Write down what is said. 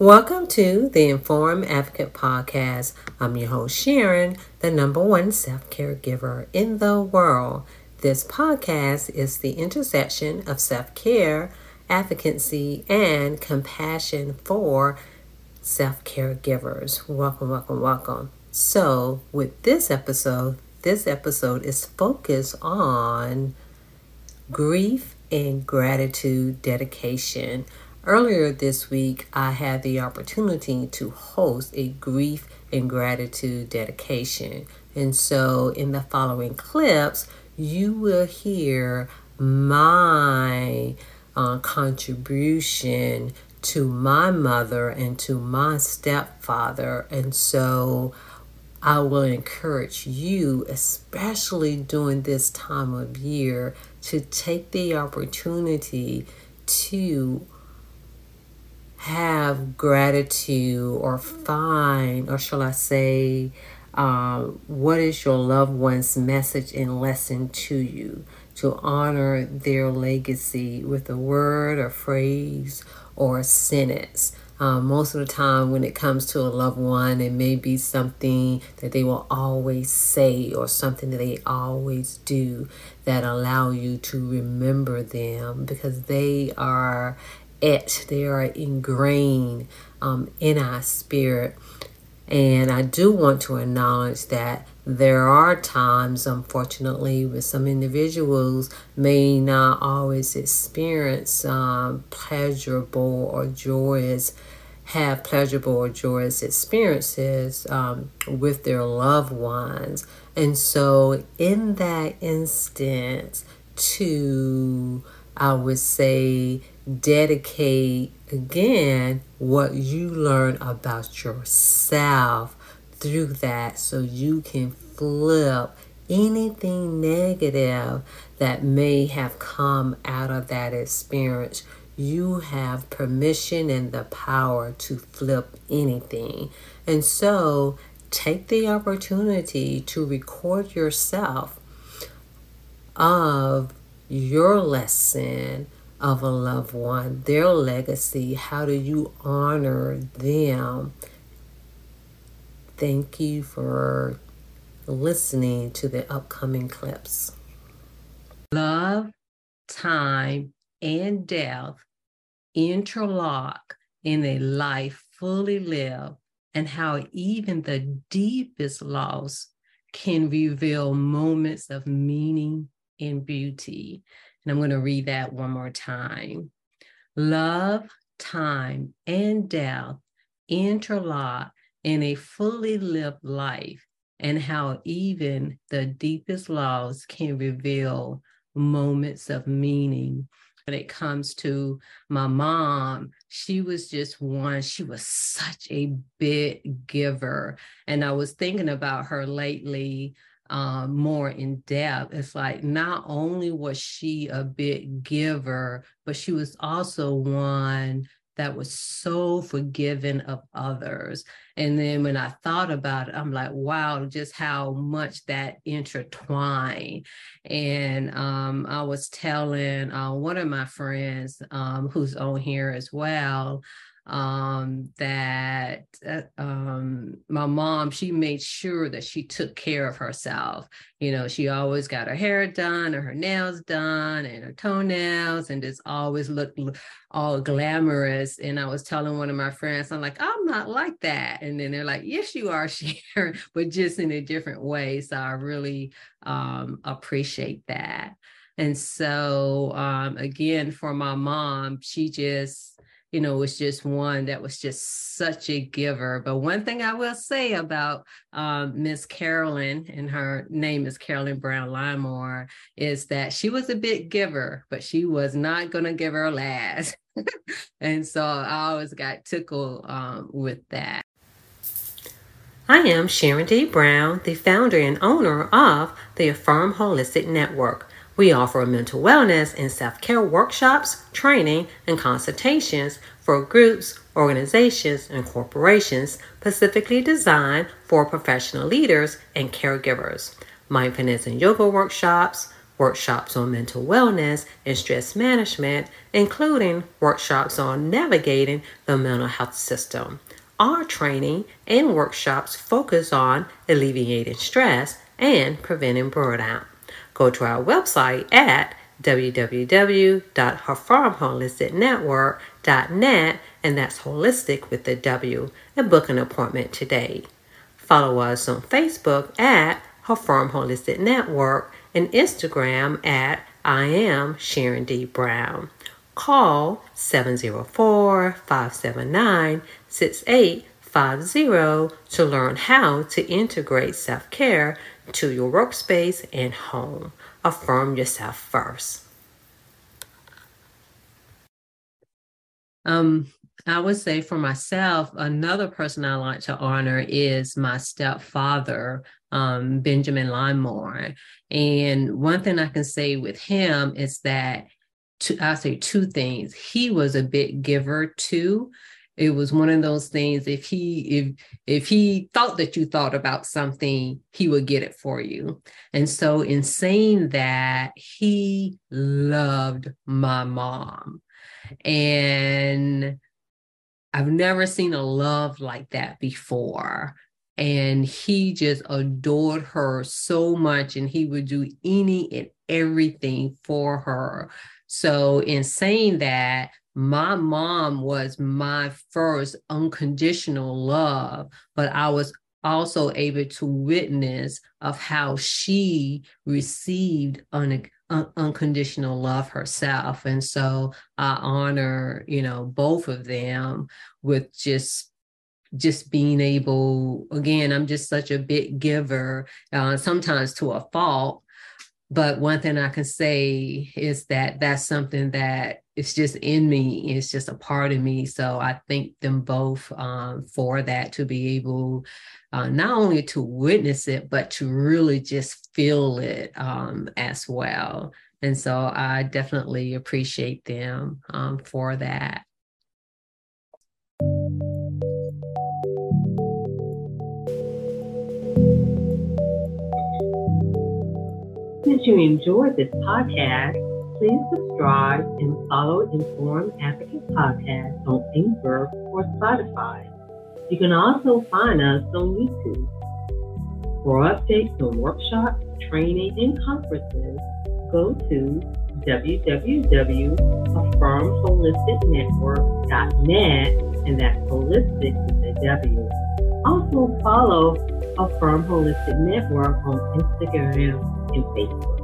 Welcome to the Informed Advocate Podcast. I'm your host, Sharon, the number one self caregiver in the world. This podcast is the intersection of self care, advocacy, and compassion for self caregivers. Welcome, welcome, welcome. So, with this episode, this episode is focused on grief and gratitude dedication. Earlier this week, I had the opportunity to host a grief and gratitude dedication. And so, in the following clips, you will hear my uh, contribution to my mother and to my stepfather. And so, I will encourage you, especially during this time of year, to take the opportunity to have gratitude or find, or shall I say, um, what is your loved one's message and lesson to you to honor their legacy with a word, or phrase, or a sentence. Um, most of the time, when it comes to a loved one, it may be something that they will always say or something that they always do that allow you to remember them because they are etched, they are ingrained um, in our spirit. And I do want to acknowledge that there are times, unfortunately, where some individuals may not always experience um, pleasurable or joyous, have pleasurable or joyous experiences um, with their loved ones. And so, in that instance, to, I would say, dedicate again what you learn about yourself through that so you can flip anything negative that may have come out of that experience. You have permission and the power to flip anything. And so take the opportunity to record yourself of your lesson of a loved one, their legacy. How do you honor them? Thank you for listening to the upcoming clips. Love, time, and death interlock in a life fully lived, and how even the deepest loss can reveal moments of meaning and beauty. And I'm going to read that one more time. Love, time, and death interlock in a fully lived life, and how even the deepest laws can reveal moments of meaning. When it comes to my mom, she was just one, she was such a big giver. And I was thinking about her lately um, more in depth. It's like not only was she a big giver, but she was also one that was so forgiving of others. And then when I thought about it, I'm like, wow, just how much that intertwined. And um, I was telling uh, one of my friends um, who's on here as well um, that uh, um, my mom, she made sure that she took care of herself. You know, she always got her hair done or her nails done and her toenails and just always looked all glamorous. And I was telling one of my friends, I'm like, I'm not like that. And then they're like, yes, you are, Sharon, but just in a different way. So I really um, appreciate that. And so, um, again, for my mom, she just, you know, it was just one that was just such a giver. But one thing I will say about um, Miss Carolyn, and her name is Carolyn Brown Limore, is that she was a big giver, but she was not going to give her last. and so I always got tickled um, with that. I am Sharon D. Brown, the founder and owner of the Affirm Holistic Network we offer mental wellness and self care workshops, training, and consultations for groups, organizations, and corporations specifically designed for professional leaders and caregivers. Mindfulness and yoga workshops, workshops on mental wellness and stress management, including workshops on navigating the mental health system. Our training and workshops focus on alleviating stress and preventing burnout. Go to our website at www.affirmholisticnetwork.net, and that's holistic with the W, and book an appointment today. Follow us on Facebook at Affirm Holistic Network and Instagram at I am Sharon D. Brown. Call 704 579 6850 to learn how to integrate self care to your workspace and home. Affirm yourself first. Um, I would say for myself, another person I like to honor is my stepfather, um, Benjamin Limemore. And one thing I can say with him is that I say two things. He was a big giver too it was one of those things if he if if he thought that you thought about something he would get it for you. And so in saying that he loved my mom. And i've never seen a love like that before. And he just adored her so much and he would do any and everything for her. So in saying that my mom was my first unconditional love, but I was also able to witness of how she received un- un- unconditional love herself. And so i honor you know both of them with just just being able again i'm just such a big giver uh, sometimes to a fault but one thing i can say is that that's something that it's just in me it's just a part of me. So i thank them both um, for that to be able uh, not only to witness it but to really just feel it um, as well. And so i definitely appreciate them um, for that Since you enjoyed this podcast, please subscribe and follow Informed Advocate Podcast on Anchor or Spotify. You can also find us on YouTube. For updates on workshops, training, and conferences, go to www.affirmholisticnetwork.net, and that's holistic with a W. Also follow Affirm Holistic Network on Instagram and Facebook.